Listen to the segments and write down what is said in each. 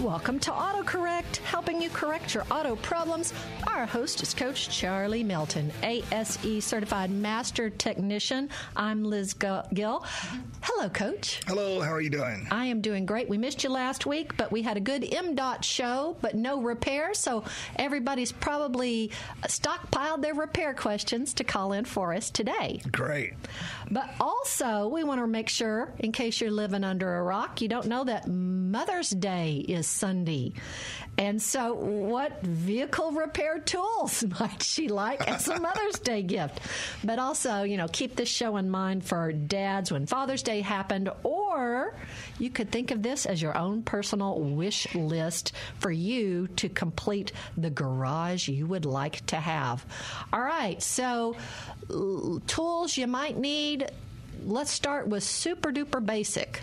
Welcome to AutoCorrect, helping you correct your auto problems. Our host is Coach Charlie Melton, ASE certified master technician. I'm Liz Gill. Hello, Coach. Hello, how are you doing? I am doing great. We missed you last week, but we had a good MDOT show, but no repair, so everybody's probably stockpiled their repair questions to call in for us today. Great. But also, we want to make sure, in case you're living under a rock, you don't know that Mother's Day is Sunday. And so, what vehicle repair tools might she like as a Mother's Day gift? But also, you know, keep this show in mind for dads when Father's Day happened, or you could think of this as your own personal wish list for you to complete the garage you would like to have. All right, so tools you might need. Let's start with super duper basic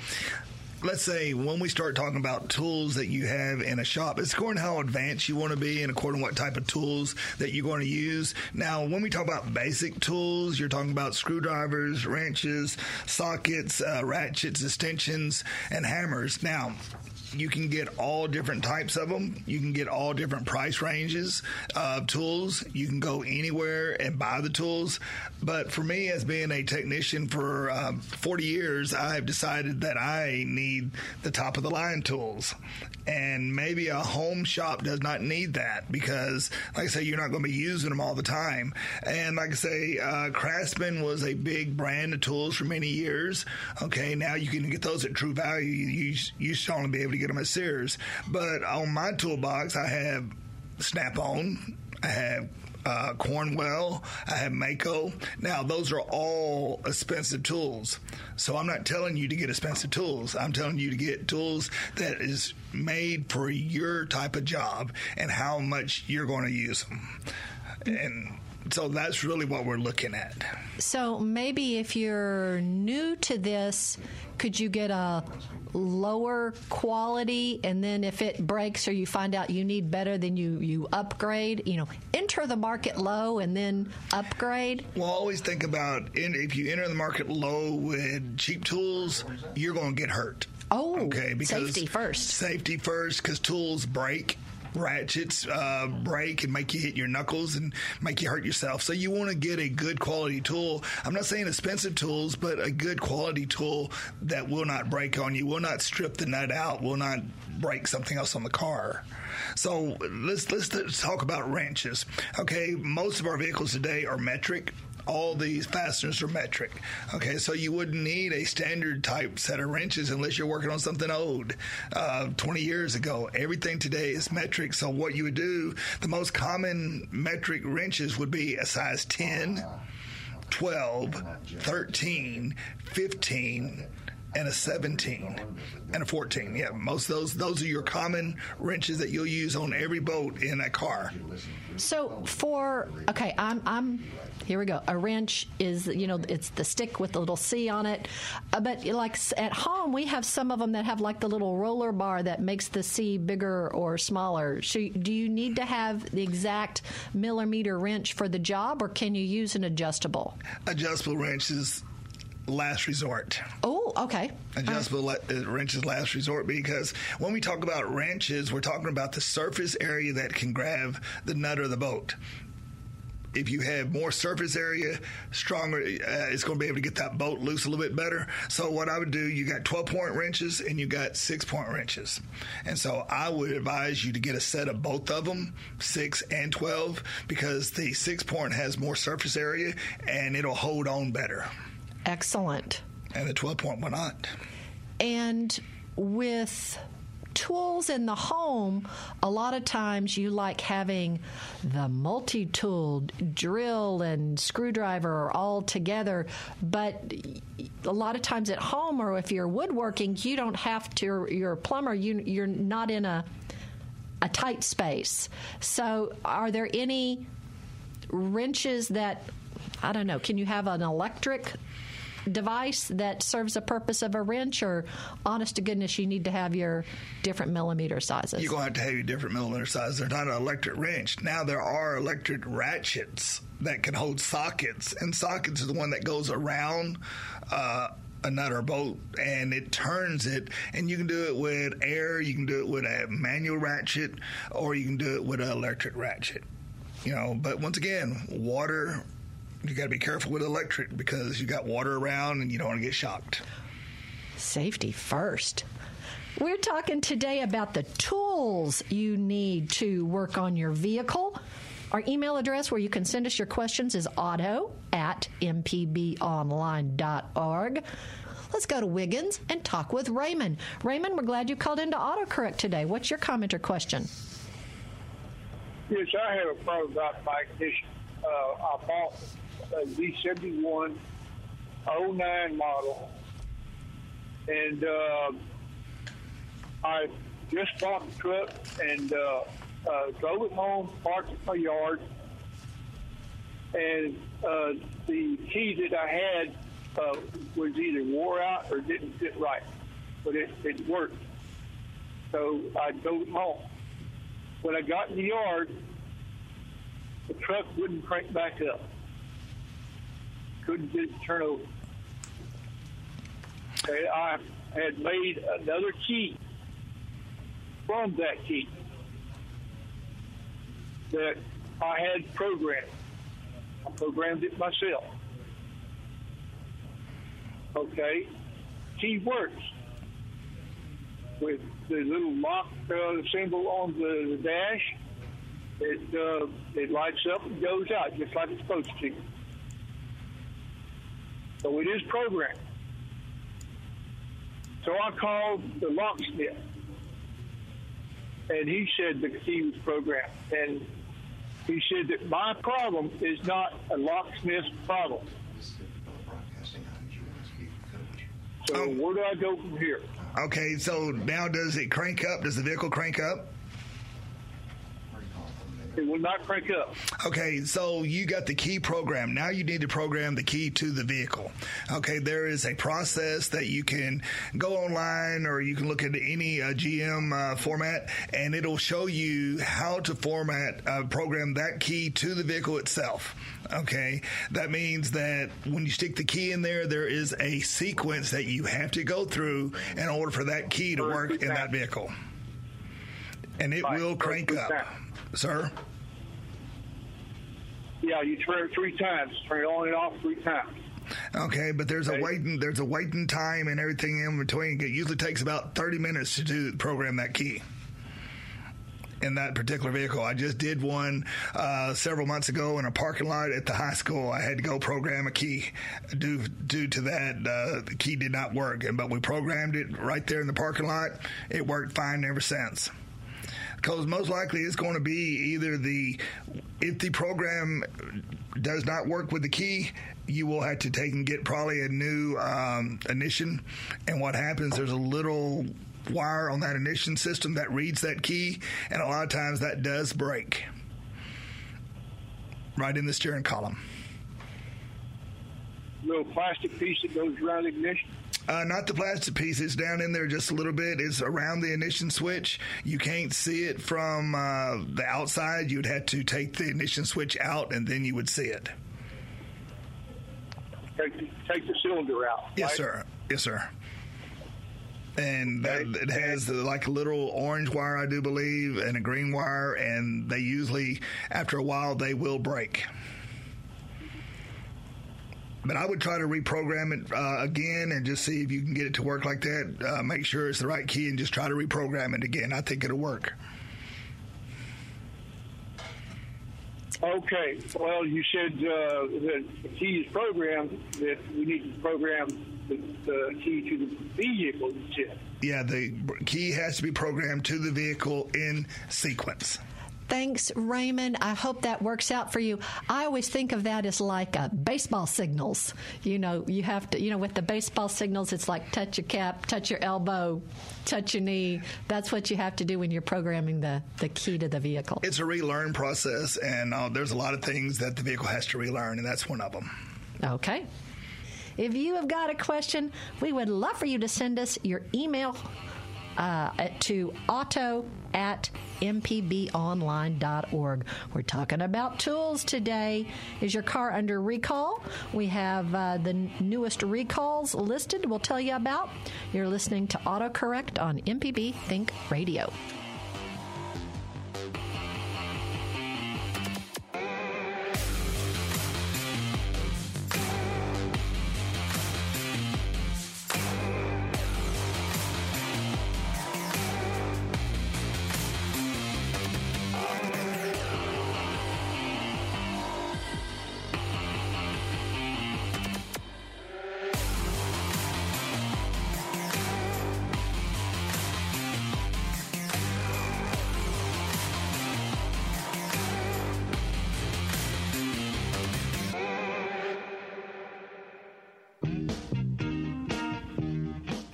let's say when we start talking about tools that you have in a shop, it's according to how advanced you want to be and according to what type of tools that you're going to use. Now, when we talk about basic tools, you're talking about screwdrivers, wrenches, sockets, uh, ratchets, extensions, and hammers. Now, you can get all different types of them. You can get all different price ranges of tools. You can go anywhere and buy the tools. But for me, as being a technician for um, 40 years, I've decided that I need the top of the line tools. And maybe a home shop does not need that because, like I say, you're not going to be using them all the time. And like I say, uh, Craftsman was a big brand of tools for many years. Okay, now you can get those at True Value. You used to only be able to get them at Sears. But on my toolbox, I have Snap On, I have uh, Cornwell, I have Matco. Now, those are all expensive tools. So I'm not telling you to get expensive tools. I'm telling you to get tools that is made for your type of job and how much you're going to use them. And so that's really what we're looking at. So maybe if you're new to this, could you get a lower quality and then if it breaks or you find out you need better then you you upgrade you know enter the market low and then upgrade well always think about if you enter the market low with cheap tools you're going to get hurt Oh, okay. Because safety first. Safety first, because tools break ratchets uh, break and make you hit your knuckles and make you hurt yourself. So you want to get a good quality tool. I'm not saying expensive tools, but a good quality tool that will not break on you, will not strip the nut out, will not break something else on the car. So let's let's talk about wrenches. Okay, most of our vehicles today are metric all these fasteners are metric. Okay, so you wouldn't need a standard type set of wrenches unless you're working on something old, uh, 20 years ago. Everything today is metric. So what you would do, the most common metric wrenches would be a size 10, 12, 13, 15, and a 17 and a 14. Yeah, most of those those are your common wrenches that you'll use on every boat in a car. So for okay, I'm I'm here we go. A wrench is you know it's the stick with the little C on it, uh, but like at home we have some of them that have like the little roller bar that makes the C bigger or smaller. So do you need to have the exact millimeter wrench for the job, or can you use an adjustable? Adjustable wrenches last resort. Oh, okay. Adjustable uh, wrenches last resort because when we talk about wrenches, we're talking about the surface area that can grab the nut or the boat. If you have more surface area, stronger, uh, it's going to be able to get that boat loose a little bit better. So what I would do, you got 12 point wrenches and you got six point wrenches. And so I would advise you to get a set of both of them, six and 12, because the six point has more surface area and it'll hold on better. Excellent. And the 12 point will not. And with tools in the home, a lot of times you like having the multi tool drill and screwdriver all together, but a lot of times at home or if you're woodworking, you don't have to, you're a plumber, you, you're not in a, a tight space. So, are there any wrenches that, I don't know, can you have an electric device that serves the purpose of a wrench, or honest to goodness, you need to have your different millimeter sizes? You're going to have to have your different millimeter sizes. They're not an electric wrench. Now there are electric ratchets that can hold sockets, and sockets is the one that goes around. Uh, a nut or bolt and it turns it and you can do it with air you can do it with a manual ratchet or you can do it with an electric ratchet you know but once again water you got to be careful with electric because you got water around and you don't want to get shocked safety first we're talking today about the tools you need to work on your vehicle our email address where you can send us your questions is auto at mpbonline.org. Let's go to Wiggins and talk with Raymond. Raymond, we're glad you called into AutoCorrect today. What's your comment or question? Yes, I have a problem about my condition. Uh, I bought a V71 09 model, and uh, I just bought the truck and uh, uh, drove it home, parked it in my yard, and uh, the key that I had uh, was either wore out or didn't fit right, but it, it worked. So I drove it home. When I got in the yard, the truck wouldn't crank back up. Couldn't get it to turn over. And I had made another key from that key that I had programmed. I programmed it myself. Okay, key works with the little lock uh, symbol on the, the dash. It uh, it lights up and goes out just like it's supposed to. So it is programmed. So I called the locksmith, and he said the key was programmed. And he said that my problem is not a locksmith's problem. So Oh. where do I go from here? okay so now does it crank up does the vehicle crank up It will not crank up. Okay, so you got the key program. Now you need to program the key to the vehicle. Okay, there is a process that you can go online or you can look at any uh, GM uh, format and it'll show you how to format, uh, program that key to the vehicle itself. Okay, that means that when you stick the key in there, there is a sequence that you have to go through in order for that key to work in that vehicle. And it will crank up. Sir? Yeah, you turn it three times. Turn it on and off three times. Okay, but there's a waiting there's a waiting time and everything in between. It usually takes about 30 minutes to do program that key in that particular vehicle. I just did one uh, several months ago in a parking lot at the high school. I had to go program a key due due to that uh, the key did not work, and but we programmed it right there in the parking lot. It worked fine ever since because most likely it's going to be either the if the program does not work with the key you will have to take and get probably a new um, ignition. And what happens there's a little wire on that ignition system that reads that key and a lot of times that does break. Right in the steering column. Little plastic piece that goes around ignition. Uh, not the plastic piece. It's down in there just a little bit. It's around the ignition switch. You can't see it from uh, the outside. You'd have to take the ignition switch out, and then you would see it. Take the, take the cylinder out. Yes, right? sir. Yes, sir. And that, it has the, like a little orange wire, I do believe, and a green wire, and they usually, after a while, they will break. But I would try to reprogram it uh, again and just see if you can get it to work like that. Uh, make sure it's the right key and just try to reprogram it again. I think it'll work. Okay. Well, you said uh, that the key is programmed. That we need to program the, the key to the vehicle. Yeah, the key has to be programmed to the vehicle in sequence. Thanks, Raymond. I hope that works out for you. I always think of that as like uh, baseball signals. You know, you have to, you know, with the baseball signals, it's like touch your cap, touch your elbow, touch your knee. That's what you have to do when you're programming the, the key to the vehicle. It's a relearn process, and uh, there's a lot of things that the vehicle has to relearn, and that's one of them. Okay. If you have got a question, we would love for you to send us your email uh, to auto at mpbonline.org. We're talking about tools today. Is your car under recall? We have uh, the newest recalls listed. We'll tell you about. You're listening to AutoCorrect on MPB Think Radio.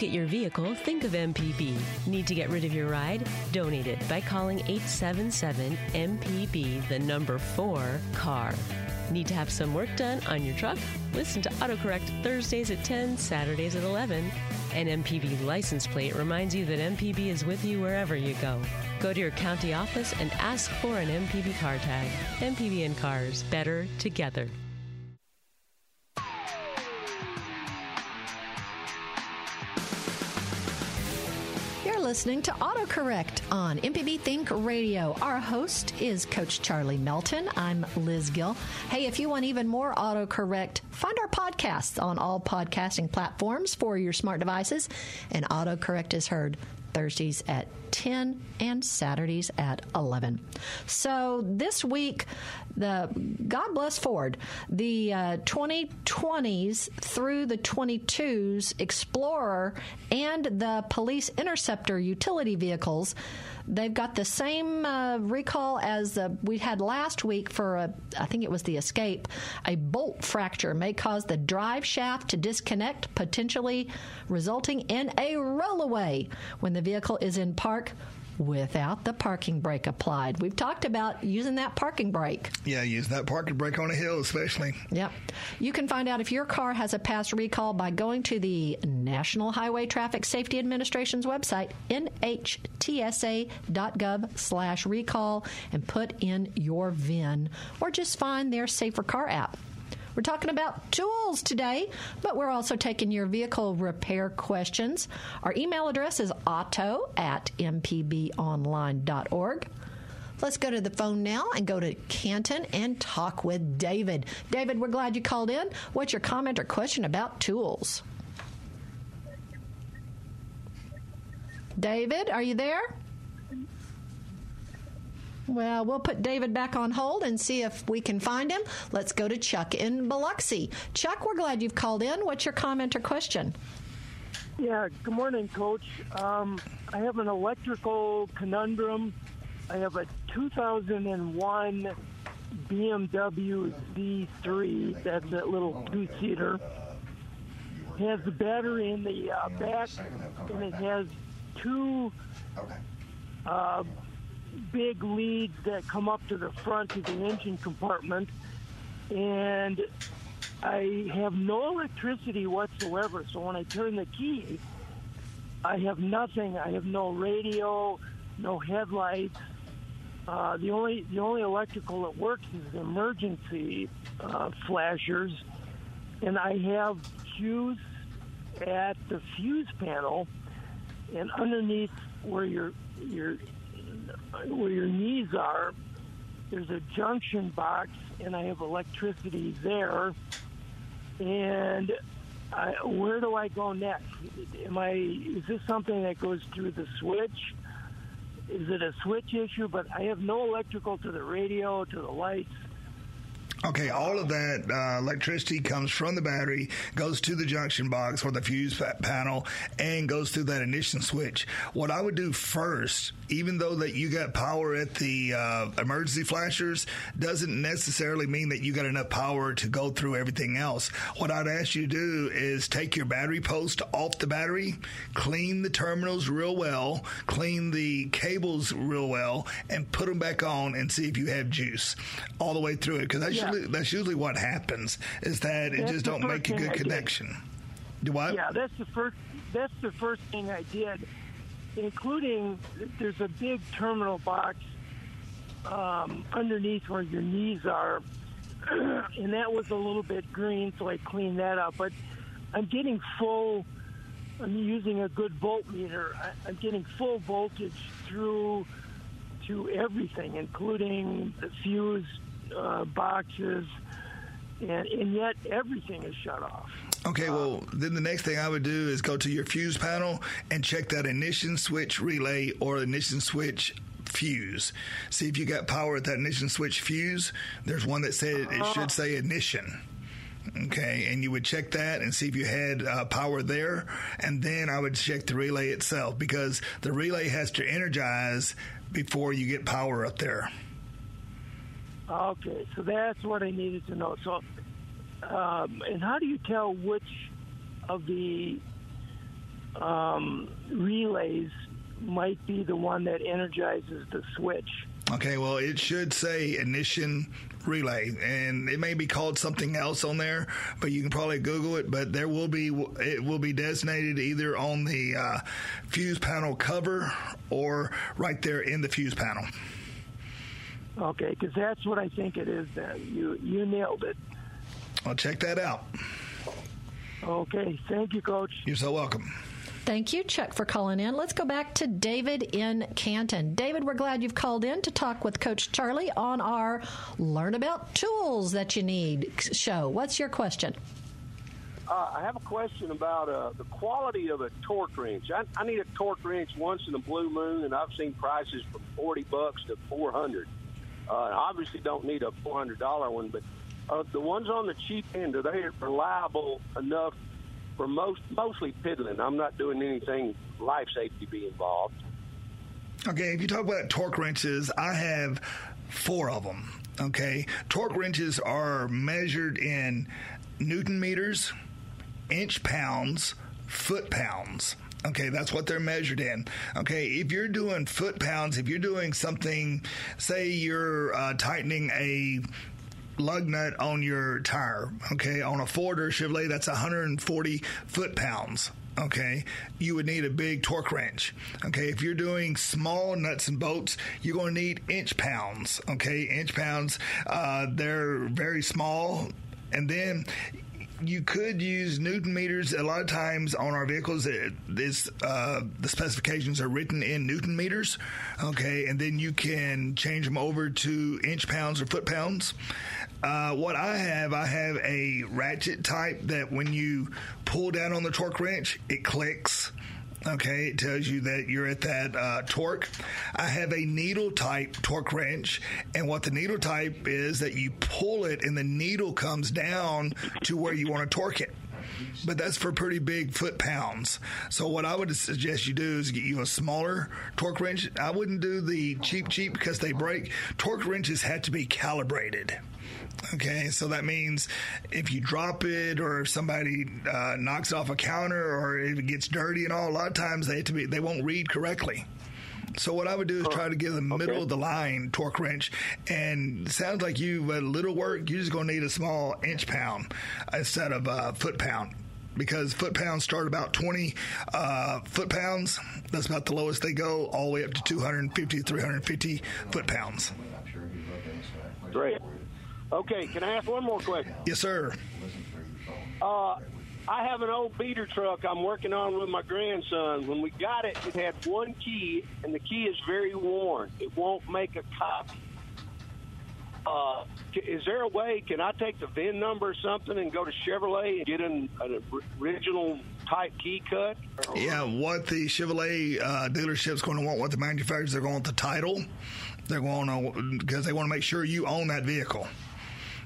Look at your vehicle, think of MPB. Need to get rid of your ride? Donate it by calling 877 MPB, the number 4 car. Need to have some work done on your truck? Listen to AutoCorrect Thursdays at 10, Saturdays at 11. An MPB license plate reminds you that MPB is with you wherever you go. Go to your county office and ask for an MPB car tag. MPB and cars, better together. Listening to AutoCorrect on MPB Think Radio. Our host is Coach Charlie Melton. I'm Liz Gill. Hey, if you want even more AutoCorrect, find our podcasts on all podcasting platforms for your smart devices, and AutoCorrect is heard Thursdays at 10 and Saturdays at 11. So this week, the God bless Ford, the uh, 2020s through the 22s Explorer and the Police Interceptor utility vehicles. They've got the same uh, recall as uh, we had last week for, a, I think it was the Escape. A bolt fracture may cause the drive shaft to disconnect, potentially resulting in a rollaway when the vehicle is in park without the parking brake applied. We've talked about using that parking brake. Yeah, use that parking brake on a hill, especially. Yep. You can find out if your car has a past recall by going to the National Highway Traffic Safety Administration's website, nhtsa.gov slash recall, and put in your VIN, or just find their Safer Car app. We're talking about tools today, but we're also taking your vehicle repair questions. Our email address is auto at mpbonline.org. Let's go to the phone now and go to Canton and talk with David. David, we're glad you called in. What's your comment or question about tools? David, are you there? Well, we'll put David back on hold and see if we can find him. Let's go to Chuck in Biloxi. Chuck, we're glad you've called in. What's your comment or question? Yeah, good morning, Coach. Um, I have an electrical conundrum. I have a 2001 BMW Z3. That's that little two-seater. It has the battery in the uh, back, and it has two uh, big leads that come up to the front of the engine compartment, and I have no electricity whatsoever. So when I turn the key, I have nothing. I have no radio, no headlights. Uh, the only the only electrical that works is the emergency uh, flashers, and I have fuse at the fuse panel, and underneath where your your where your knees are, there's a junction box, and I have electricity there. And I, where do I go next? Am I? Is this something that goes through the switch? Is it a switch issue? But I have no electrical to the radio, to the lights. Okay, all of that uh, electricity comes from the battery, goes to the junction box or the fuse panel, and goes through that ignition switch. What I would do first, even though that you got power at the uh, emergency flashers, doesn't necessarily mean that you got enough power to go through everything else. What I'd ask you to do is take your battery post off the battery, clean the terminals real well, clean the cables real well, and put them back on and see if you have juice all the way through it because that's Yeah. Usually that's usually what happens is that it just don't make a good connection. Do what? Yeah, that's the first. That's the first thing I did, including there's a big terminal box um, underneath where your knees are, and that was a little bit green, so I cleaned that up. But I'm getting full. I'm using a good voltmeter. I, I'm getting full voltage through to everything, including the fuse uh, boxes, and, and yet everything is shut off. Okay, well, then the next thing I would do is go to your fuse panel and check that ignition switch relay or ignition switch fuse. See if you got power at that ignition switch fuse. There's one that said it should say ignition. Okay, and you would check that and see if you had uh, power there, and then I would check the relay itself because the relay has to energize before you get power up there. Okay, so that's what I needed to know. So, um, and how do you tell which of the um, relays might be the one that energizes the switch? Okay, well, it should say ignition relay, and it may be called something else on there, but you can probably Google it. But there will be it will be designated either on the uh, fuse panel cover or right there in the fuse panel. Okay, because that's what I think it is. Then you you nailed it. I'll check that out. Okay, thank you, Coach. You're so welcome. Thank you, Chuck, for calling in. Let's go back to David in Canton. David, we're glad you've called in to talk with Coach Charlie on our Learn About Tools That You Need show. What's your question? Uh, I have a question about uh, the quality of a torque wrench. I, I need a torque wrench once in a blue moon, and I've seen prices from forty bucks to four hundred. Uh, obviously don't need a four hundred dollar one, but uh, the ones on the cheap end are they reliable enough for most mostly piddling? I'm not doing anything life safety be involved. Okay, if you talk about torque wrenches, I have four of them. Okay, torque wrenches are measured in newton meters, inch pounds, foot pounds. Okay, that's what they're measured in. Okay, if you're doing foot pounds, if you're doing something, say you're uh, tightening a lug nut on your tire, okay, on a Ford or Chevrolet, that's 140 foot pounds. Okay, you would need a big torque wrench. Okay, if you're doing small nuts and bolts, you're going to need inch pounds. Okay, inch pounds, uh, they're very small. And then you could use newton meters. A lot of times on our vehicles, this uh, the specifications are written in newton meters. Okay, and then you can change them over to inch pounds or foot pounds. Uh, what I have, I have a ratchet type that when you pull down on the torque wrench, it clicks. Okay, it tells you that you're at that uh, torque. I have a needle type torque wrench, and what the needle type is that you pull it and the needle comes down to where you want to torque it. But that's for pretty big foot pounds. So what I would suggest you do is get you a smaller torque wrench. I wouldn't do the cheap cheap because they break. Torque wrenches have to be calibrated. Okay, so that means if you drop it, or if somebody uh, knocks off a counter, or if it gets dirty and all, a lot of times they to be they won't read correctly. So what I would do is try to get the middle of the line torque wrench, and it sounds like you a little work. You're just going to need a small inch pound instead of uh, foot pound. Because foot pounds start about 20 uh, foot pounds. That's about the lowest they go, all the way up to 250, 350 foot pounds. Great. Okay, can I ask one more question? Yes, sir. Uh, I have an old beater truck I'm working on with my grandson. When we got it, it had one key, and the key is very worn. It won't make a copy. Uh, is there a way? Can I take the VIN number or something and go to Chevrolet and get an, an original type key cut? Yeah, what the Chevrolet uh, dealership's going to want, what the manufacturers are going to want the title. They're going to because they want to make sure you own that vehicle.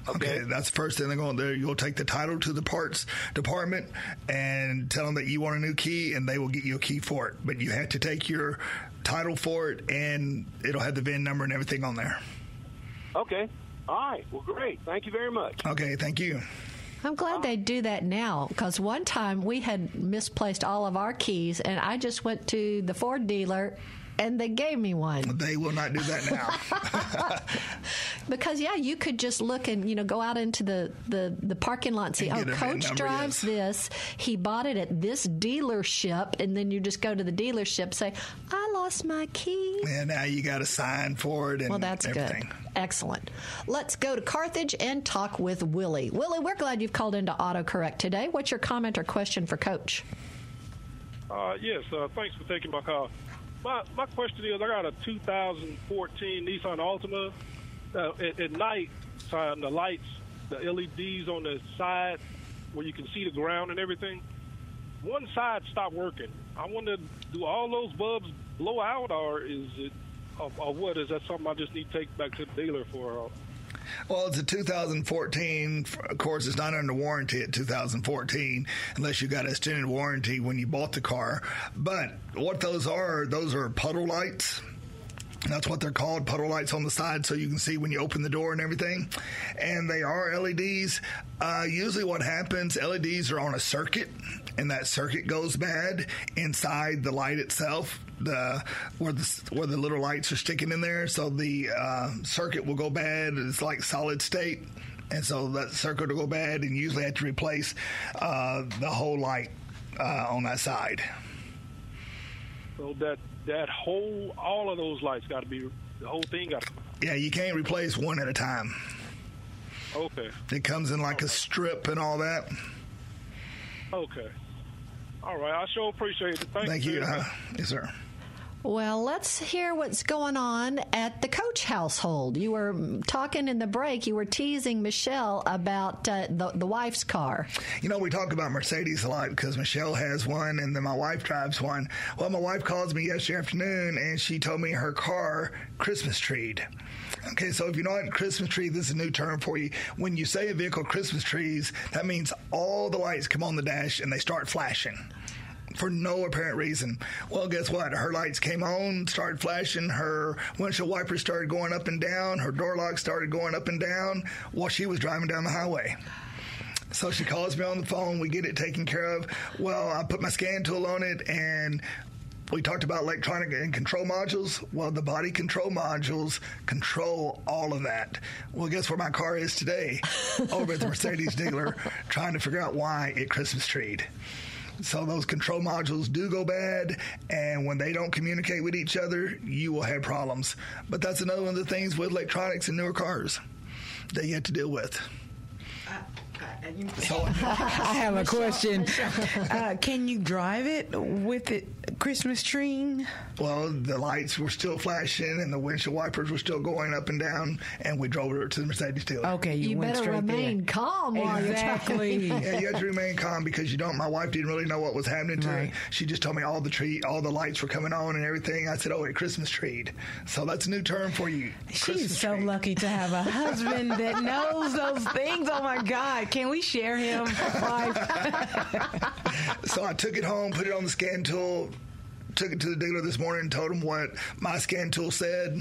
Okay, that's the first thing they're going to do. You'll take the title to the parts department and tell them that you want a new key, and they will get you a key for it. But you have to take your title for it, and it'll have the VIN number and everything on there. Okay. All right. Well, great. Thank you very much. Okay, thank you. I'm glad they do that now because one time we had misplaced all of our keys, and I just went to the Ford dealer and they gave me one. They will not do that now. because yeah, you could just look and you know go out into the the, the parking lot and see, And oh, get a VIN Coach number, drives this. He bought it at this dealership, and then you just go to the dealership, say, I lost my key. and now you got to sign for it and Well, that's everything. good. Excellent. Let's go to Carthage and talk with Willie. Willie, we're glad you've called into AutoCorrect today. What's your comment or question for Coach? Uh, yes, uh, thanks for taking my call. My my question is, I got a 2014 Nissan Altima. Uh, at, at night, time the lights, the LEDs on the side where you can see the ground and everything. One side stopped working. I wonder, do all those bulbs blow out, or is it, or, or what? Is that something I just need to take back to the dealer for? Well, it's a 2014. Of course, it's not under warranty at 2014 unless you got extended warranty when you bought the car. But what those are, those are puddle lights. That's what they're called, puddle lights on the side, so you can see when you open the door and everything. And they are LEDs. Uh, usually, what happens, LEDs are on a circuit, and that circuit goes bad inside the light itself. The where the where the little lights are sticking in there, so the uh, circuit will go bad. It's like solid state, and so that circuit will go bad, and usually have to replace uh, the whole light uh, on that side. so that that whole, all of those lights got to be, the whole thing got to. Yeah, you can't replace one at a time. Okay. It comes in like a strip and all that. Okay. All right. I sure appreciate it. Thank, Thank you. very Uh, yes, sir. Well, let's hear what's going on at the Coach household. You were talking in the break. You were teasing Michelle about uh, the the wife's car. You know, we talk about Mercedes a lot because Michelle has one and then my wife drives one. Well, my wife calls me yesterday afternoon and she told me her car Christmas treed. Okay, so if you know what Christmas tree, this is a new term for you. When you say a vehicle Christmas trees, that means all the lights come on the dash and they start flashing for no apparent reason. Well, guess what? Her lights came on, started flashing. Her windshield wipers started going up and down. Her door locks started going up and down while she was driving down the highway. So she calls me on the phone. We get it taken care of. Well, I put my scan tool on it and we talked about electronic and control modules. Well, the body control modules control all of that. Well, guess where my car is today? Over at the Mercedes dealer, trying to figure out why it Christmas treed. So those control modules do go bad, and when they don't communicate with each other, you will have problems. But that's another one of the things with electronics in newer cars that you have to deal with. I have a question. Uh, can you drive it with it Christmas tree? Well, the lights were still flashing, and the windshield wipers were still going up and down, and we drove her to the Mercedes dealer. Okay, you, You went better remain there. calm while you're Exactly. Yeah, you have to remain calm because you don't. My wife didn't really know what was happening to Right. her. She just told me all the tree, all the lights were coming on and everything. I said, "Oh, it Christmas treed." So that's a new term for you. She's so tree. lucky to have a husband that knows those things. Oh my God. Can we share him? So I took it home, put it on the scan tool, took it to the dealer this morning, told him what my scan tool said,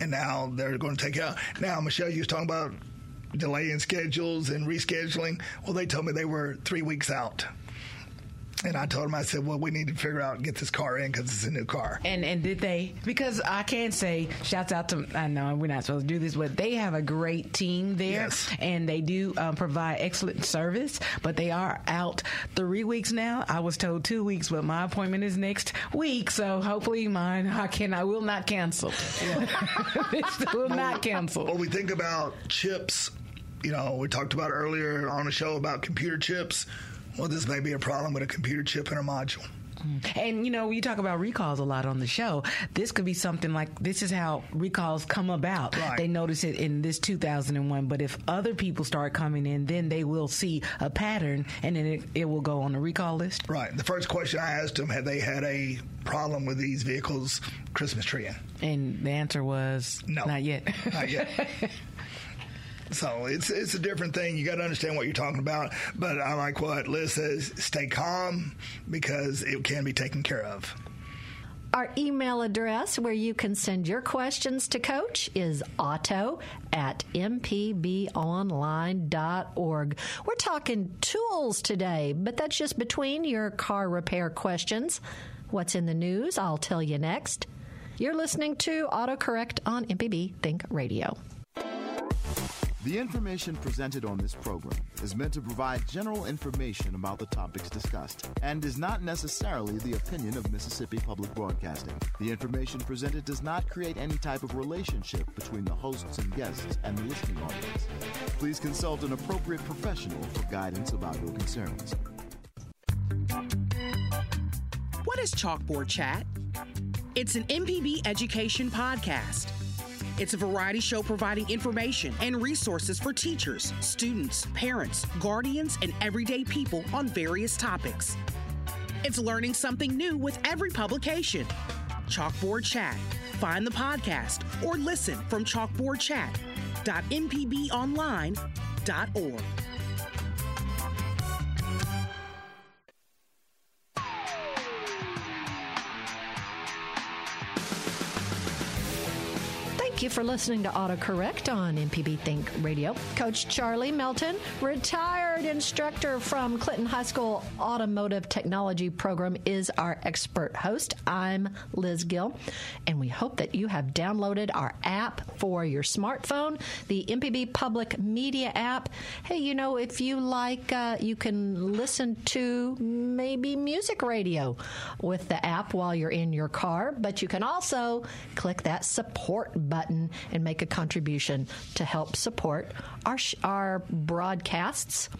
and now they're going to take out. Now, Michelle, you was talking about delaying schedules and rescheduling. Well, they told me they were three weeks out. And I told them, I said, well, we need to figure out, get this car in because it's a new car. And and did they? Because I can say, shouts out to. I know we're not supposed to do this, but they have a great team there, Yes. and they do um, provide excellent service. But they are out three weeks now. I was told two weeks, but my appointment is next week, so hopefully mine I can I will not cancel. it will not cancel. When we think about chips, you know, we talked about earlier on the show about computer chips. Well, this may be a problem with a computer chip in a module. And you know, you talk about recalls a lot on the show. This could be something like this is how recalls come about. Right. They notice it in this 2001, but if other people start coming in, then they will see a pattern and then it, it will go on the recall list. Right. The first question I asked them had they had a problem with these vehicles Christmas treeing. And the answer was No. not yet. Not yet. So it's it's a different thing. You got to understand what you're talking about. But I like what Liz says: stay calm because it can be taken care of. Our email address where you can send your questions to Coach is auto at mpbonline.org. We're talking tools today, but that's just between your car repair questions. What's in the news? I'll tell you next. You're listening to AutoCorrect on MPB Think Radio. The information presented on this program is meant to provide general information about the topics discussed and is not necessarily the opinion of Mississippi Public Broadcasting. The information presented does not create any type of relationship between the hosts and guests and the listening audience. Please consult an appropriate professional for guidance about your concerns. What is Chalkboard Chat? It's an MPB education podcast. It's a variety show providing information and resources for teachers, students, parents, guardians, and everyday people on various topics. It's learning something new with every publication. Chalkboard Chat. Find the podcast or listen from chalkboardchat.mpbonline.org. Thank you for listening to AutoCorrect on MPB Think Radio. Coach Charlie Melton, retired instructor from Clinton High School Automotive Technology Program, is our expert host. I'm Liz Gill, and we hope that you have downloaded our app for your smartphone, the MPB Public Media app. Hey, you know, if you like, uh, you can listen to maybe music radio with the app while you're in your car, but you can also click that support button and make a contribution to help support our, sh- our broadcasts.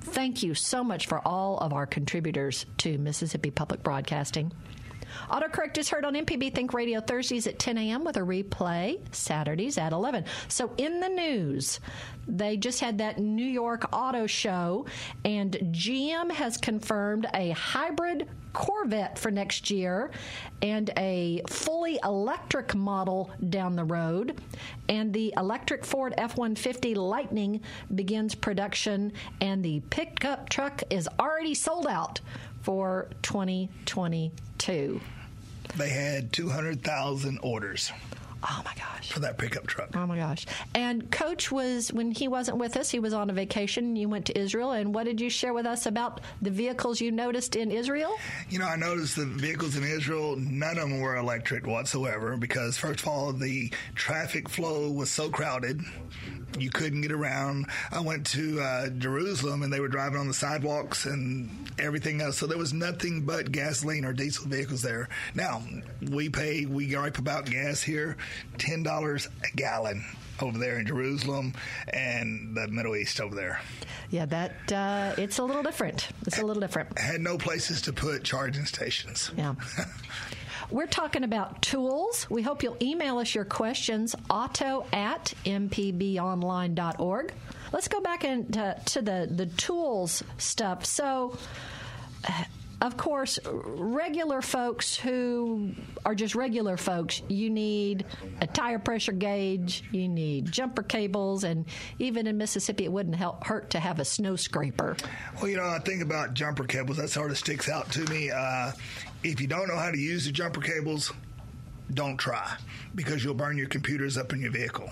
Thank you so much for all of our contributors to Mississippi Public Broadcasting. Autocorrect is heard on MPB Think Radio Thursdays at 10 a.m. with a replay Saturdays at 11. So, in the news, they just had that New York Auto Show, and GM has confirmed a hybrid Corvette for next year and a fully electric model down the road. And the electric Ford F 150 Lightning begins production, and the pickup truck is already sold out for 2022. They had 200,000 orders. Oh my gosh. For that pickup truck. Oh my gosh. And Coach was, when he wasn't with us, he was on a vacation. You went to Israel. And what did you share with us about the vehicles you noticed in Israel? You know, I noticed the vehicles in Israel, none of them were electric whatsoever because, first of all, the traffic flow was so crowded. You couldn't get around. I went to uh, Jerusalem and they were driving on the sidewalks and everything else. So there was nothing but gasoline or diesel vehicles there. Now, we pay, we gripe about gas here, $10 a gallon over there in Jerusalem and the Middle East over there. Yeah, that uh, it's a little different. It's a little different. Had no places to put charging stations. Yeah. We're talking about tools. We hope you'll email us your questions, auto at mpbonline.org. Let's go back into to the, the tools stuff. So, of course, regular folks who are just regular folks, you need a tire pressure gauge, you need jumper cables, and even in Mississippi, it wouldn't help hurt to have a snow scraper. Well, you know, I think about jumper cables. That sort of sticks out to me. Uh, if you don't know how to use the jumper cables, don't try because you'll burn your computers up in your vehicle.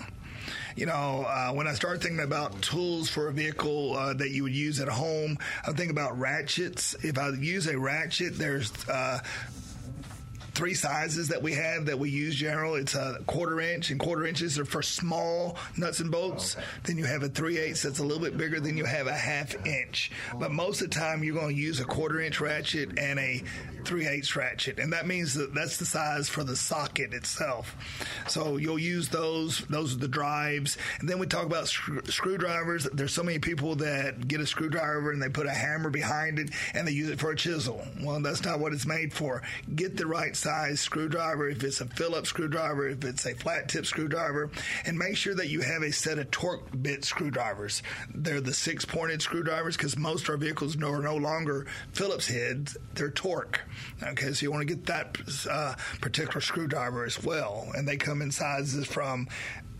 You know, uh, when I start thinking about tools for a vehicle uh, that you would use at home, I think about ratchets. If I use a ratchet, there's uh, three sizes that we have that we use general. It's a quarter inch, and quarter inches are for small nuts and bolts. Okay. Then you have a three eighths that's a little bit bigger. Then you have a half inch. But most of the time, you're going to use a quarter inch ratchet and a three eighths ratchet, and that means that that's the size for the socket itself. So you'll use those. Those are the drives, and then we talk about screwdrivers. There's so many people that get a screwdriver and they put a hammer behind it and they use it for a chisel. Well, that's not what it's made for. Get the right size size screwdriver, if it's a Phillips screwdriver, if it's a flat tip screwdriver, and make sure that you have a set of Torx bit screwdrivers. They're the six pointed screwdrivers because most of our vehicles are no longer Phillips heads, they're Torx. Okay, so you want to get that uh, particular screwdriver as well. And they come in sizes from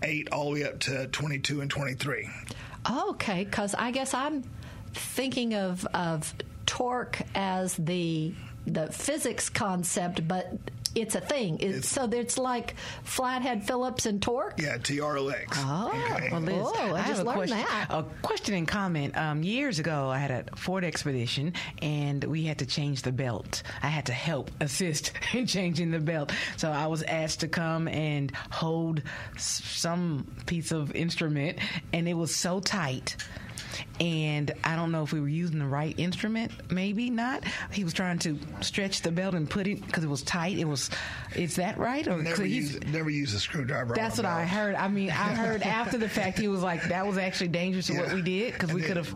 8 all the way up to 22 and 23. Okay, because I guess I'm thinking of of torque as the the physics concept, but it's a thing. It's, so it's like flathead Phillips and Torx. Yeah, T R O X. Oh, Okay. Well, Liz, Oh, I I, have just a learned question. that. A question and comment. Um, years ago, I had a Ford Expedition, and we had to change the belt. I had to help assist in changing the belt. So I was asked to come and hold some piece of instrument, and it was so tight. And I don't know if we were using the right instrument. Maybe not. He was trying to stretch the belt and put it because it was tight. It was. Is that right? Or Never use, never use a screwdriver. that's what a I belt. heard. I mean, I heard after the fact he was like, "That was actually dangerous to what we did because we could have."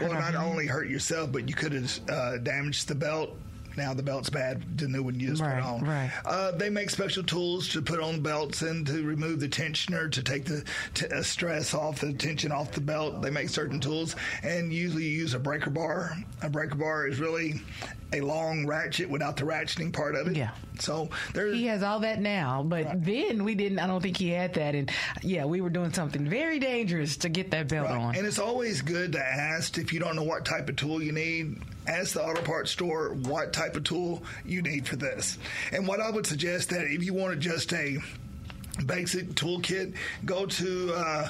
Well, not only hurt yourself, but you could have uh, damaged the belt. Now the belt's bad. The new one you just Right, put on. right. Uh, they make special tools to put on belts and to remove the tensioner to take the t- uh, stress off, the tension off the belt. They make certain tools, and usually you use a breaker bar. A breaker bar is really a long ratchet without the ratcheting part of it. Yeah. So there's He has all that now, but then we didn't. I don't think he had that, and yeah, we were doing something very dangerous to get that belt on. And it's always good to ask if you don't know what type of tool you need. Ask the auto parts store what type of tool you need for this. And what I would suggest that if you want to just a basic toolkit, go to uh,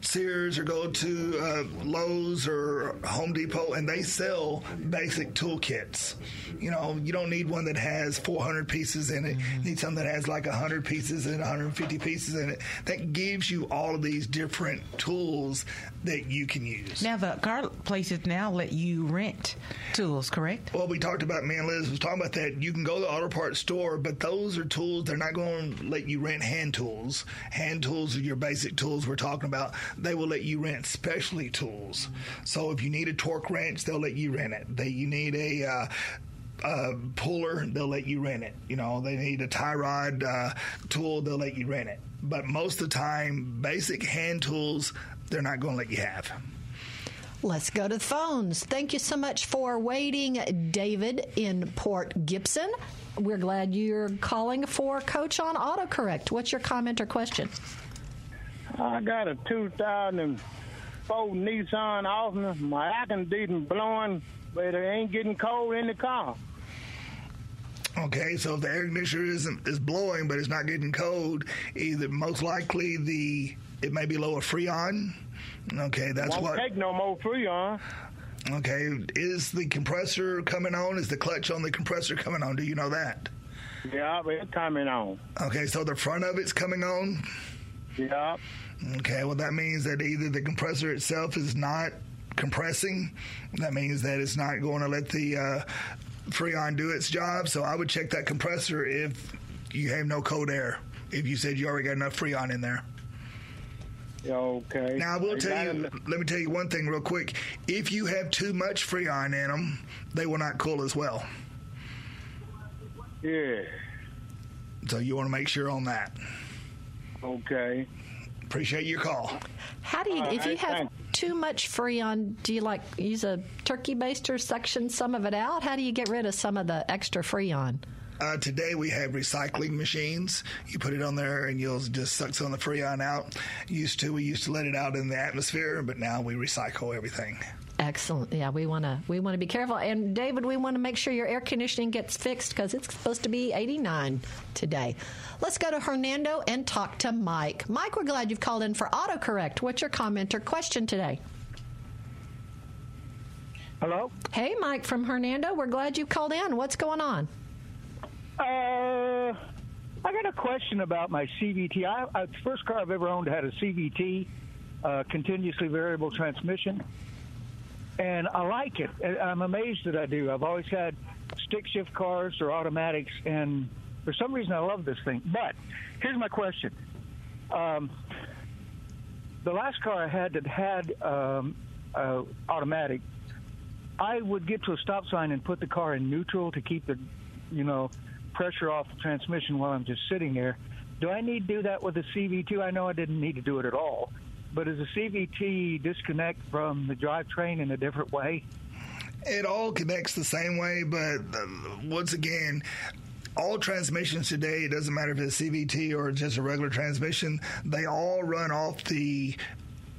Sears or go to uh, Lowe's or Home Depot, and they sell basic toolkits. You know, you don't need one that has 400 pieces in it. You need something that has like 100 pieces and 150 pieces in it. That gives you all of these different tools that you can use. Now the car places now let you rent tools, correct? Well, we talked about, me and Liz was talking about that. You can go to the auto parts store, but those are tools, they're not going to let you rent hand tools. Hand tools are your basic tools we're talking about. They will let you rent specialty tools. So if you need a torque wrench, they'll let you rent it. They, you need a. Uh, puller, they'll let you rent it. You know, they need a tie rod uh, tool, they'll let you rent it. But most of the time, basic hand tools, they're not going to let you have. Let's go to the phones. Thank you so much for waiting, David in Port Gibson. We're glad you're calling for Coach on AutoCorrect. What's your comment or question? I got a 2004 Nissan Altima. My air conditioning blowing, but it ain't getting cold in the car. Okay, so if the air conditioner isn't is blowing but it's not getting cold, either most likely the it may be lower freon. Okay, that's Won't what. take no more Freon. Okay, is the compressor coming on? Is the clutch on the compressor coming on? Do you know that? Yeah, it's coming on. Okay, so the front of it's coming on. Yeah. Okay, well that means that either the compressor itself is not compressing. That means that it's not going to let the uh, Freon do its job. So I would check that compressor if you have no cold air. If you said you already got enough Freon in there. Okay. Now I will tell you. Let me tell you one thing real quick. If you have too much Freon in them, they will not cool as well. Yeah. So you want to make sure on that. Okay. Appreciate your call. How do you, All if you have thanks. too much Freon, do you like use a turkey baster, section some of it out? How do you get rid of some of the extra Freon? Uh, today we have recycling machines. You put it on there and you'll just suck some of the freon out. Used to we used to let it out in the atmosphere, but now we recycle everything. Excellent. Yeah, we want to we want to be careful. And David, we want to make sure your air conditioning gets fixed because it's supposed to be 89 today. Let's go to Hernando and talk to Mike. Mike, we're glad you've called in for autocorrect. What's your comment or question today? Hello? Hey, Mike from Hernando. We're glad you called in. What's going on? Uh, I got a question about my CVT. I, I, the first car I've ever owned had a CVT, uh, continuously variable transmission, and I like it. I'm amazed that I do. I've always had stick shift cars or automatics, and for some reason I love this thing. But here's my question: um, the last car I had that had um, uh, automatic, I would get to a stop sign and put the car in neutral to keep the, you know, pressure off the transmission while I'm just sitting there. Do I need to do that with the CVT? I know I didn't need to do it at all, but does a CVT disconnect from the drivetrain in a different way? It all connects the same way, but uh, once again, all transmissions today, it doesn't matter if it's CVT or just a regular transmission, they all run off the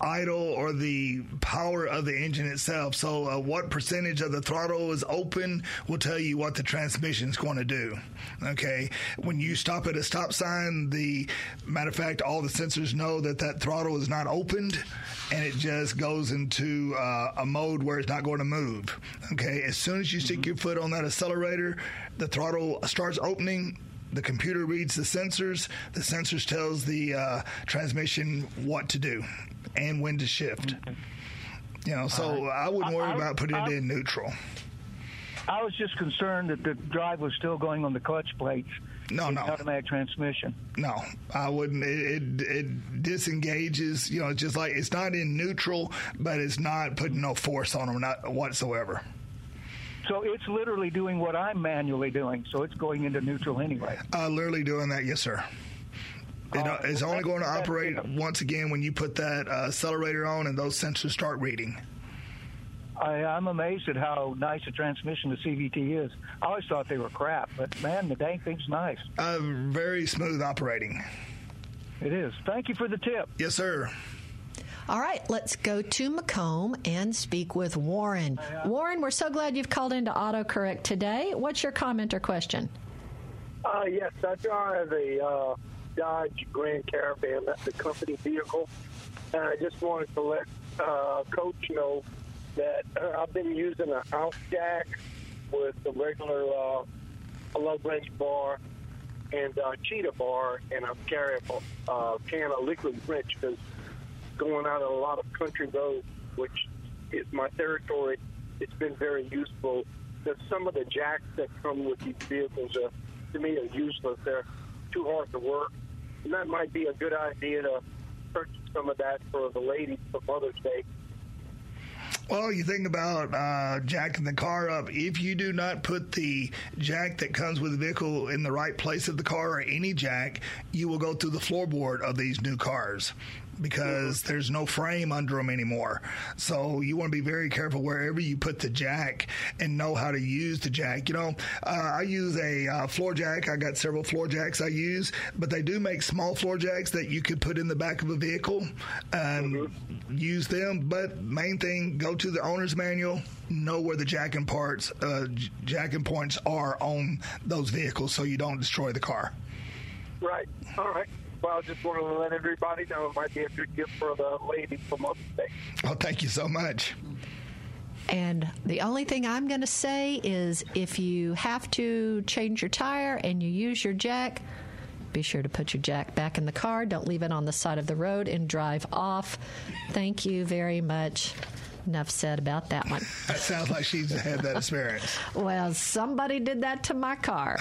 idle or the power of the engine itself. So, uh, what percentage of the throttle is open will tell you what the transmission is going to do. Okay, when you stop at a stop sign, the matter of fact, all the sensors know that that throttle is not opened, and it just goes into uh, a mode where it's not going to move. Okay, as soon as you stick your foot on that accelerator, the throttle starts opening the computer reads the sensors. The sensors tells the uh, transmission what to do and when to shift. You know, so Uh, I wouldn't worry I- about putting I- it in neutral. I was just concerned that the drive was still going on the clutch plates. No, no. Automatic transmission. No, I wouldn't. It, it it disengages. You know, just like it's not in neutral, but it's not putting no force on them, not whatsoever. So it's literally doing what I'm manually doing. So it's going into neutral anyway. Uh, literally doing that, yes, sir. It, uh, it's only going to operate once again when you put that uh, accelerator on and those sensors start reading. I, I'm amazed at how nice a transmission the CVT is. I always thought they were crap, but man, the dang thing's nice. Uh, very smooth operating. It is. Thank you for the tip. Yes, sir. All right, let's go to McComb and speak with Warren. Warren, we're so glad you've called into AutoCorrect today. What's your comment or question? Uh, yes, I drive a uh, Dodge Grand Caravan. That's the company vehicle. And I just wanted to let uh, Coach know that uh, I've been using a house jack with the regular uh, a low range bar and uh, cheater bar, and I'm carrying a uh, can of Liquid Wrench because going out on a lot of country roads, which is my territory, it's been very useful. Because some of the jacks that come with these vehicles are, to me, are useless. They're too hard to work, and that might be a good idea to purchase some of that for the ladies for Mother's Day. Well, you think about uh, jacking the car up. If you do not put the jack that comes with the vehicle in the right place of the car or any jack, you will go through the floorboard of these new cars because there's no frame under them anymore. So you want to be very careful wherever you put the jack and know how to use the jack. You know, uh, I use a uh, floor jack. I got several floor jacks I use, but they do make small floor jacks that you could put in the back of a vehicle and use them. But main thing, go to the owner's manual. Know where the jacking parts, uh, j- jacking points are on those vehicles, so you don't destroy the car. Right. All right. Well, I just wanted to let everybody know it might be a good gift for the ladies from Mother's Day. Oh, thank you so much. And the only thing I'm going to say is if you have to change your tire and you use your jack, be sure to put your jack back in the car. Don't leave it on the side of the road and drive off. Thank you very much. Enough said about that one. That sounds like she's had that experience. Well, somebody did that to my car.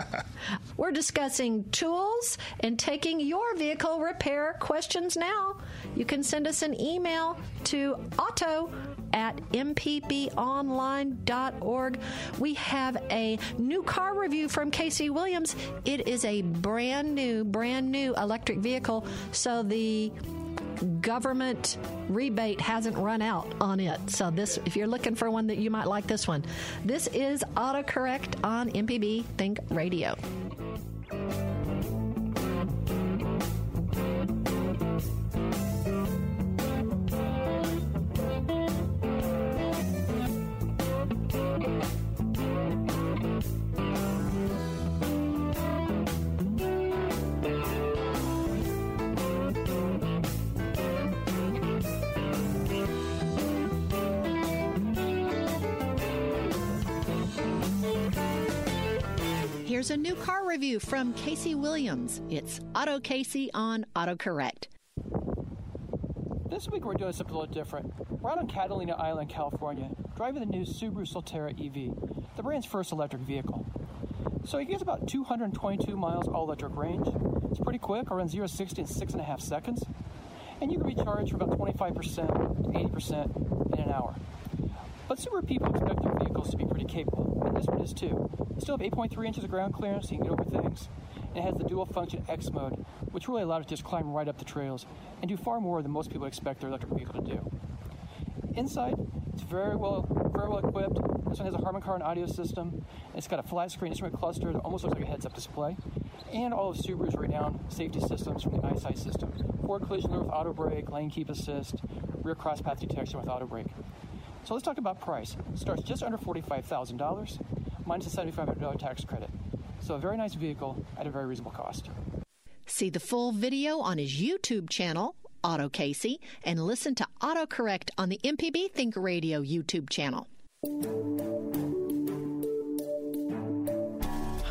We're discussing tools and taking your vehicle repair questions now. You can send us an email to auto at mpbonline.org. We have a new car review from Casey Williams. It is a brand new, brand new electric vehicle. So the government rebate hasn't run out on it. So this if you're looking for one that you might like this one. This is autocorrect on MPB Think Radio. From Casey Williams. It's Auto Casey on AutoCorrect. This week we're doing something a little different. We're out on Catalina Island, California, driving the new Subaru Solterra EV, the brand's first electric vehicle. So it gets about 222 miles all electric range. It's pretty quick, around 0 to 60 in six and a half seconds. And you can recharge for about 25% to 80% in an hour. But Subaru people expect their vehicles to be pretty capable, This one is too. You still have 8.3 inches of ground clearance, so you can get over things. And it has the dual function X mode, which really allowed it to just climb right up the trails and do far more than most people expect their electric vehicle to do. Inside, it's very well, very well equipped. This one has a Harman Kardon audio system. It's got a flat screen instrument cluster that almost looks like a heads-up display, and all of Subaru's renowned safety systems from the EyeSight system: forward collision with auto brake, lane keep assist, rear cross path detection with auto brake. So let's talk about price. Starts just under forty-five thousand dollars, minus a seventy-five hundred dollar tax credit. So a very nice vehicle at a very reasonable cost. See the full video on his YouTube channel, Auto Casey, and listen to AutoCorrect on the MPB Think Radio YouTube channel.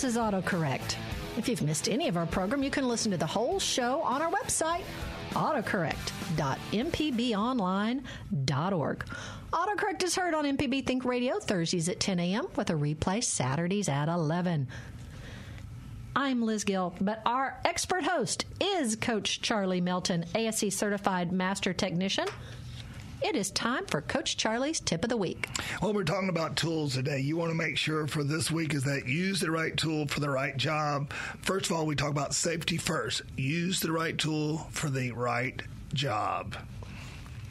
This is AutoCorrect. If you've missed any of our program, you can listen to the whole show on our website, autocorrect.mpbonline.org. AutoCorrect is heard on MPB Think Radio Thursdays at 10 a.m. with a replay Saturdays at 11. I'm Liz Gill, but our expert host is Coach Charlie Melton, ASE certified master technician. It is time for Coach Charlie's tip of the week. Well, we're talking about tools today. You want to make sure for this week is that use the right tool for the right job. First of all, we talk about safety first. Use the right tool for the right job.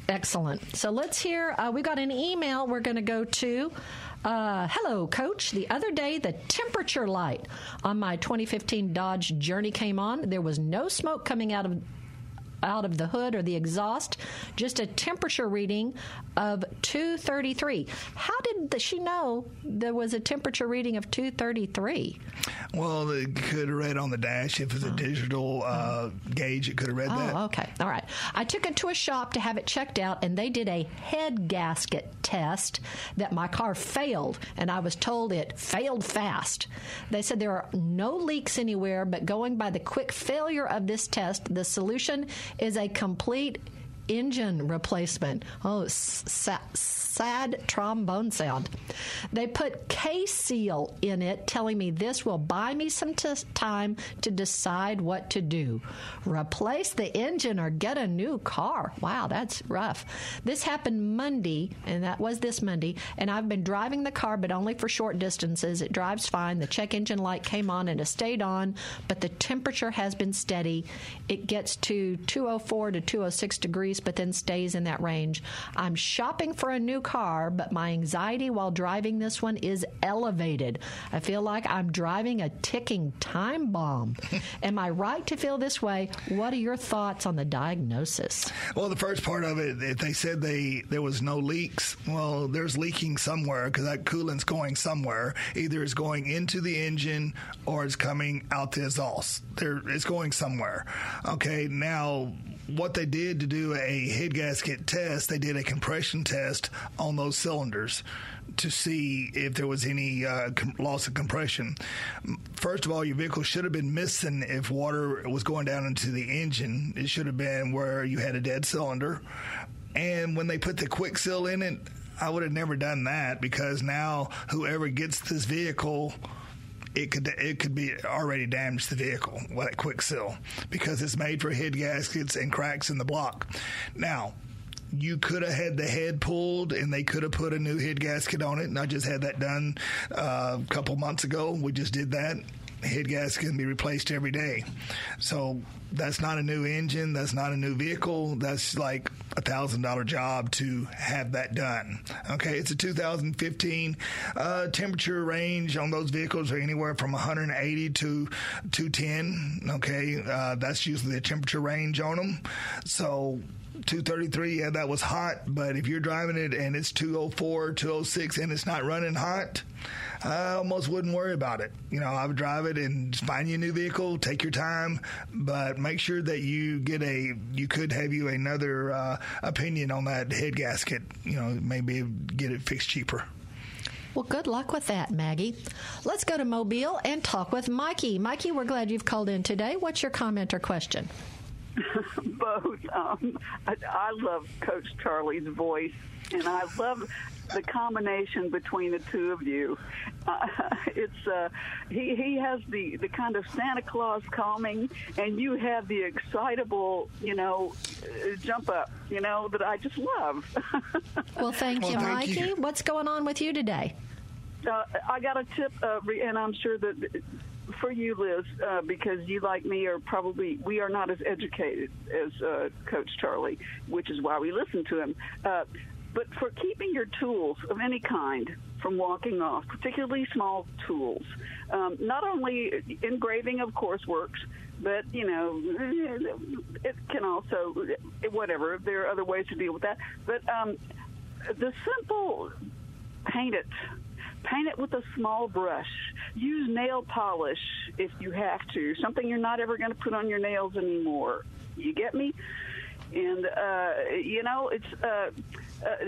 Excellent. So let's hear. Uh, we got an email we're going to go to. Uh, hello, coach. The other day, the temperature light on my 2015 Dodge Journey came on. There was no smoke coming out of out of the hood or the exhaust, just a temperature reading of 233. How did the, she know there was a temperature reading of 233? Well, it could have read on the dash. If it's a digital uh, gauge, it could have read oh, that. okay. All right. I took it to a shop to have it checked out, and they did a head gasket test that my car failed, and I was told it failed fast. They said there are no leaks anywhere, but going by the quick failure of this test, the solution is a complete engine replacement. Oh, sa- sad trombone sound. They put K Seal in it, telling me this will buy me some t- time to decide what to do. Replace the engine or get a new car. Wow, that's rough. This happened Monday, and that was this Monday, and I've been driving the car, but only for short distances. It drives fine. The check engine light came on and it stayed on, but the temperature has been steady. It gets to 204 to 206 degrees, but then stays in that range. I'm shopping for a new car, but my anxiety while driving this one is elevated. I feel like I'm driving a ticking time bomb. Am I right to feel this way? What are your thoughts on the diagnosis? Well, the first part of it, they said they there was no leaks, well, there's leaking somewhere because that coolant's going somewhere. Either it's going into the engine or it's coming out the exhaust. There, it's going somewhere. Okay, now what they did to do a head gasket test, they did a compression test on those cylinders to see if there was any uh, com- loss of compression. First of all, your vehicle should have been missing if water was going down into the engine. It should have been where you had a dead cylinder. And when they put the quick seal in it, I would have never done that because now whoever gets this vehicle it could it could be already damaged the vehicle with that quick seal because it's made for head gaskets and cracks in the block. Now, you could have had the head pulled and they could have put a new head gasket on it. And I just had that done uh, a couple months ago. We just did that. Head gasket can be replaced every day. So that's not a new engine. That's not a new vehicle. That's like a thousand dollar job to have that done. Okay, it's a 2015 uh, temperature range on those vehicles are anywhere from 180 to 210. Okay, uh, that's usually the temperature range on them. So 233, yeah, that was hot. But if you're driving it and it's 204, 206, and it's not running hot, I almost wouldn't worry about it. You know, I would drive it and find you a new vehicle, take your time, but make sure that you get a, you could have you another uh, opinion on that head gasket. You know, maybe get it fixed cheaper. Well, good luck with that, Maggie. Let's go to Mobile and talk with Mikey. Mikey, we're glad you've called in today. What's your comment or question? Both. Um, I, I love Coach Charlie's voice, and I love the combination between the two of you. Uh, it's uh, he he has the the kind of Santa Claus calming, and you have the excitable, you know, uh, jump up, you know, that I just love. well, thank Well, you, thank Mikey. you. What's going on with you today? Uh, I got a tip, uh, re- and I'm sure that for you, Liz, uh, because you, like me, are probably we are not as educated as uh, Coach Charlie, which is why we listen to him. Uh, but for keeping your tools of any kind from walking off, particularly small tools, um, not only engraving, of course, works. But you know, it can also whatever. There are other ways to deal with that. But um, the simple paint it. Paint it with a small brush. Use nail polish if you have to. Something you're not ever going to put on your nails anymore. You get me? And uh, you know, it's uh, uh,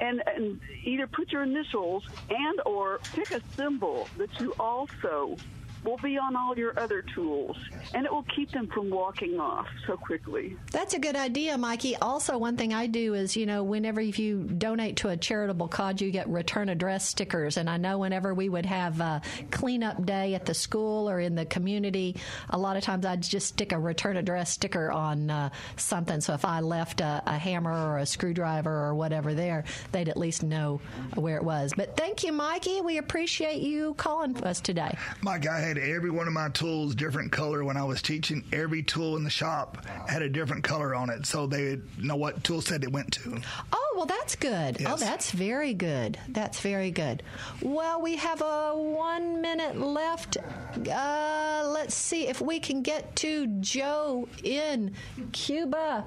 and and either put your initials and or pick a symbol that you also will be on all your other tools, and it will keep them from walking off so quickly. That's a good idea, Mikey. Also, one thing I do is, you know, whenever if you donate to a charitable cause, you get return address stickers. And I know whenever we would have a cleanup day at the school or in the community, a lot of times I'd just stick a return address sticker on uh, something. So if I left a, a hammer or a screwdriver or whatever there, they'd at least know where it was. But thank you, Mikey. We appreciate you calling us today. Mike, I had every one of my tools different color when I was teaching. Every tool in the shop had a different color on it, so they know what tool set it went to. Oh, well, that's good. Oh, that's very good. That's very good. Well, we have a one minute left. Uh, let's see if we can get to Joe in Cuba.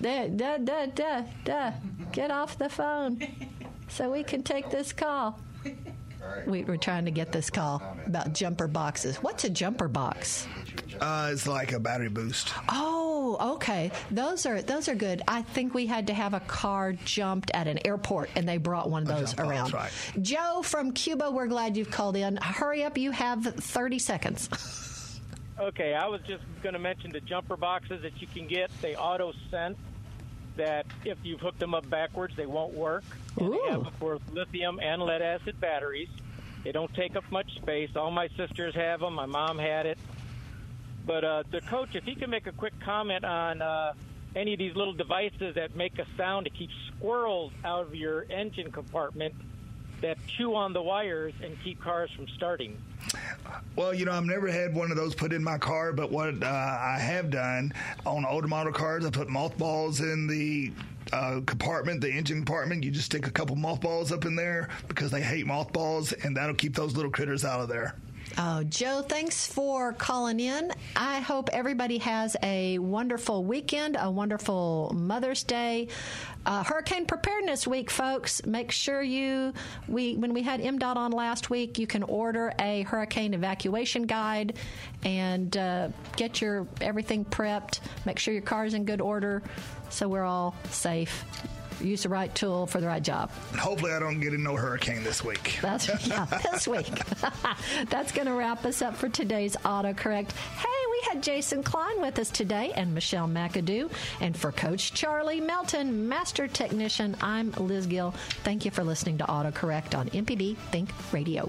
Da, da, da, da, da. Get off the phone so we can take this call. We, we're trying to get this call about jumper boxes. What's a jumper box? Uh, it's like a battery boost. Oh, okay. Those are those are good. I think we had to have a car jumped at an airport, and they brought one of those jump box, around. right. Joe from Cuba, we're glad you've called in. Hurry up, you have thirty seconds. Okay, I was just going to mention the jumper boxes that you can get. They auto sense that if you've hooked them up backwards, they won't work. And they have both lithium and lead acid batteries. They don't take up much space. All my sisters have them. My mom had it. But uh, the coach, if he can make a quick comment on uh, any of these little devices that make a sound to keep squirrels out of your engine compartment that chew on the wires and keep cars from starting. Well, you know, I've never had one of those put in my car, but what uh, I have done on older model cars, I put mothballs in the uh, compartment, the engine compartment. You just stick a couple mothballs up in there because they hate mothballs, and that'll keep those little critters out of there. Oh, Joe, thanks for calling in. I hope everybody has a wonderful weekend, a wonderful Mother's Day. Uh, Hurricane Preparedness Week, folks. Make sure you we when we had MDOT on last week, you can order a hurricane evacuation guide and uh, get your everything prepped. Make sure your car's in good order, so we're all safe. Use the right tool for the right job. Hopefully, I don't get in no hurricane this week. That's yeah, this week. That's going to wrap us up for today's autocorrect. Hey, we had Jason Klein with us today and Michelle McAdoo. And for Coach Charlie Melton, Master Technician, I'm Liz Gill. Thank you for listening to AutoCorrect on MPB Think Radio.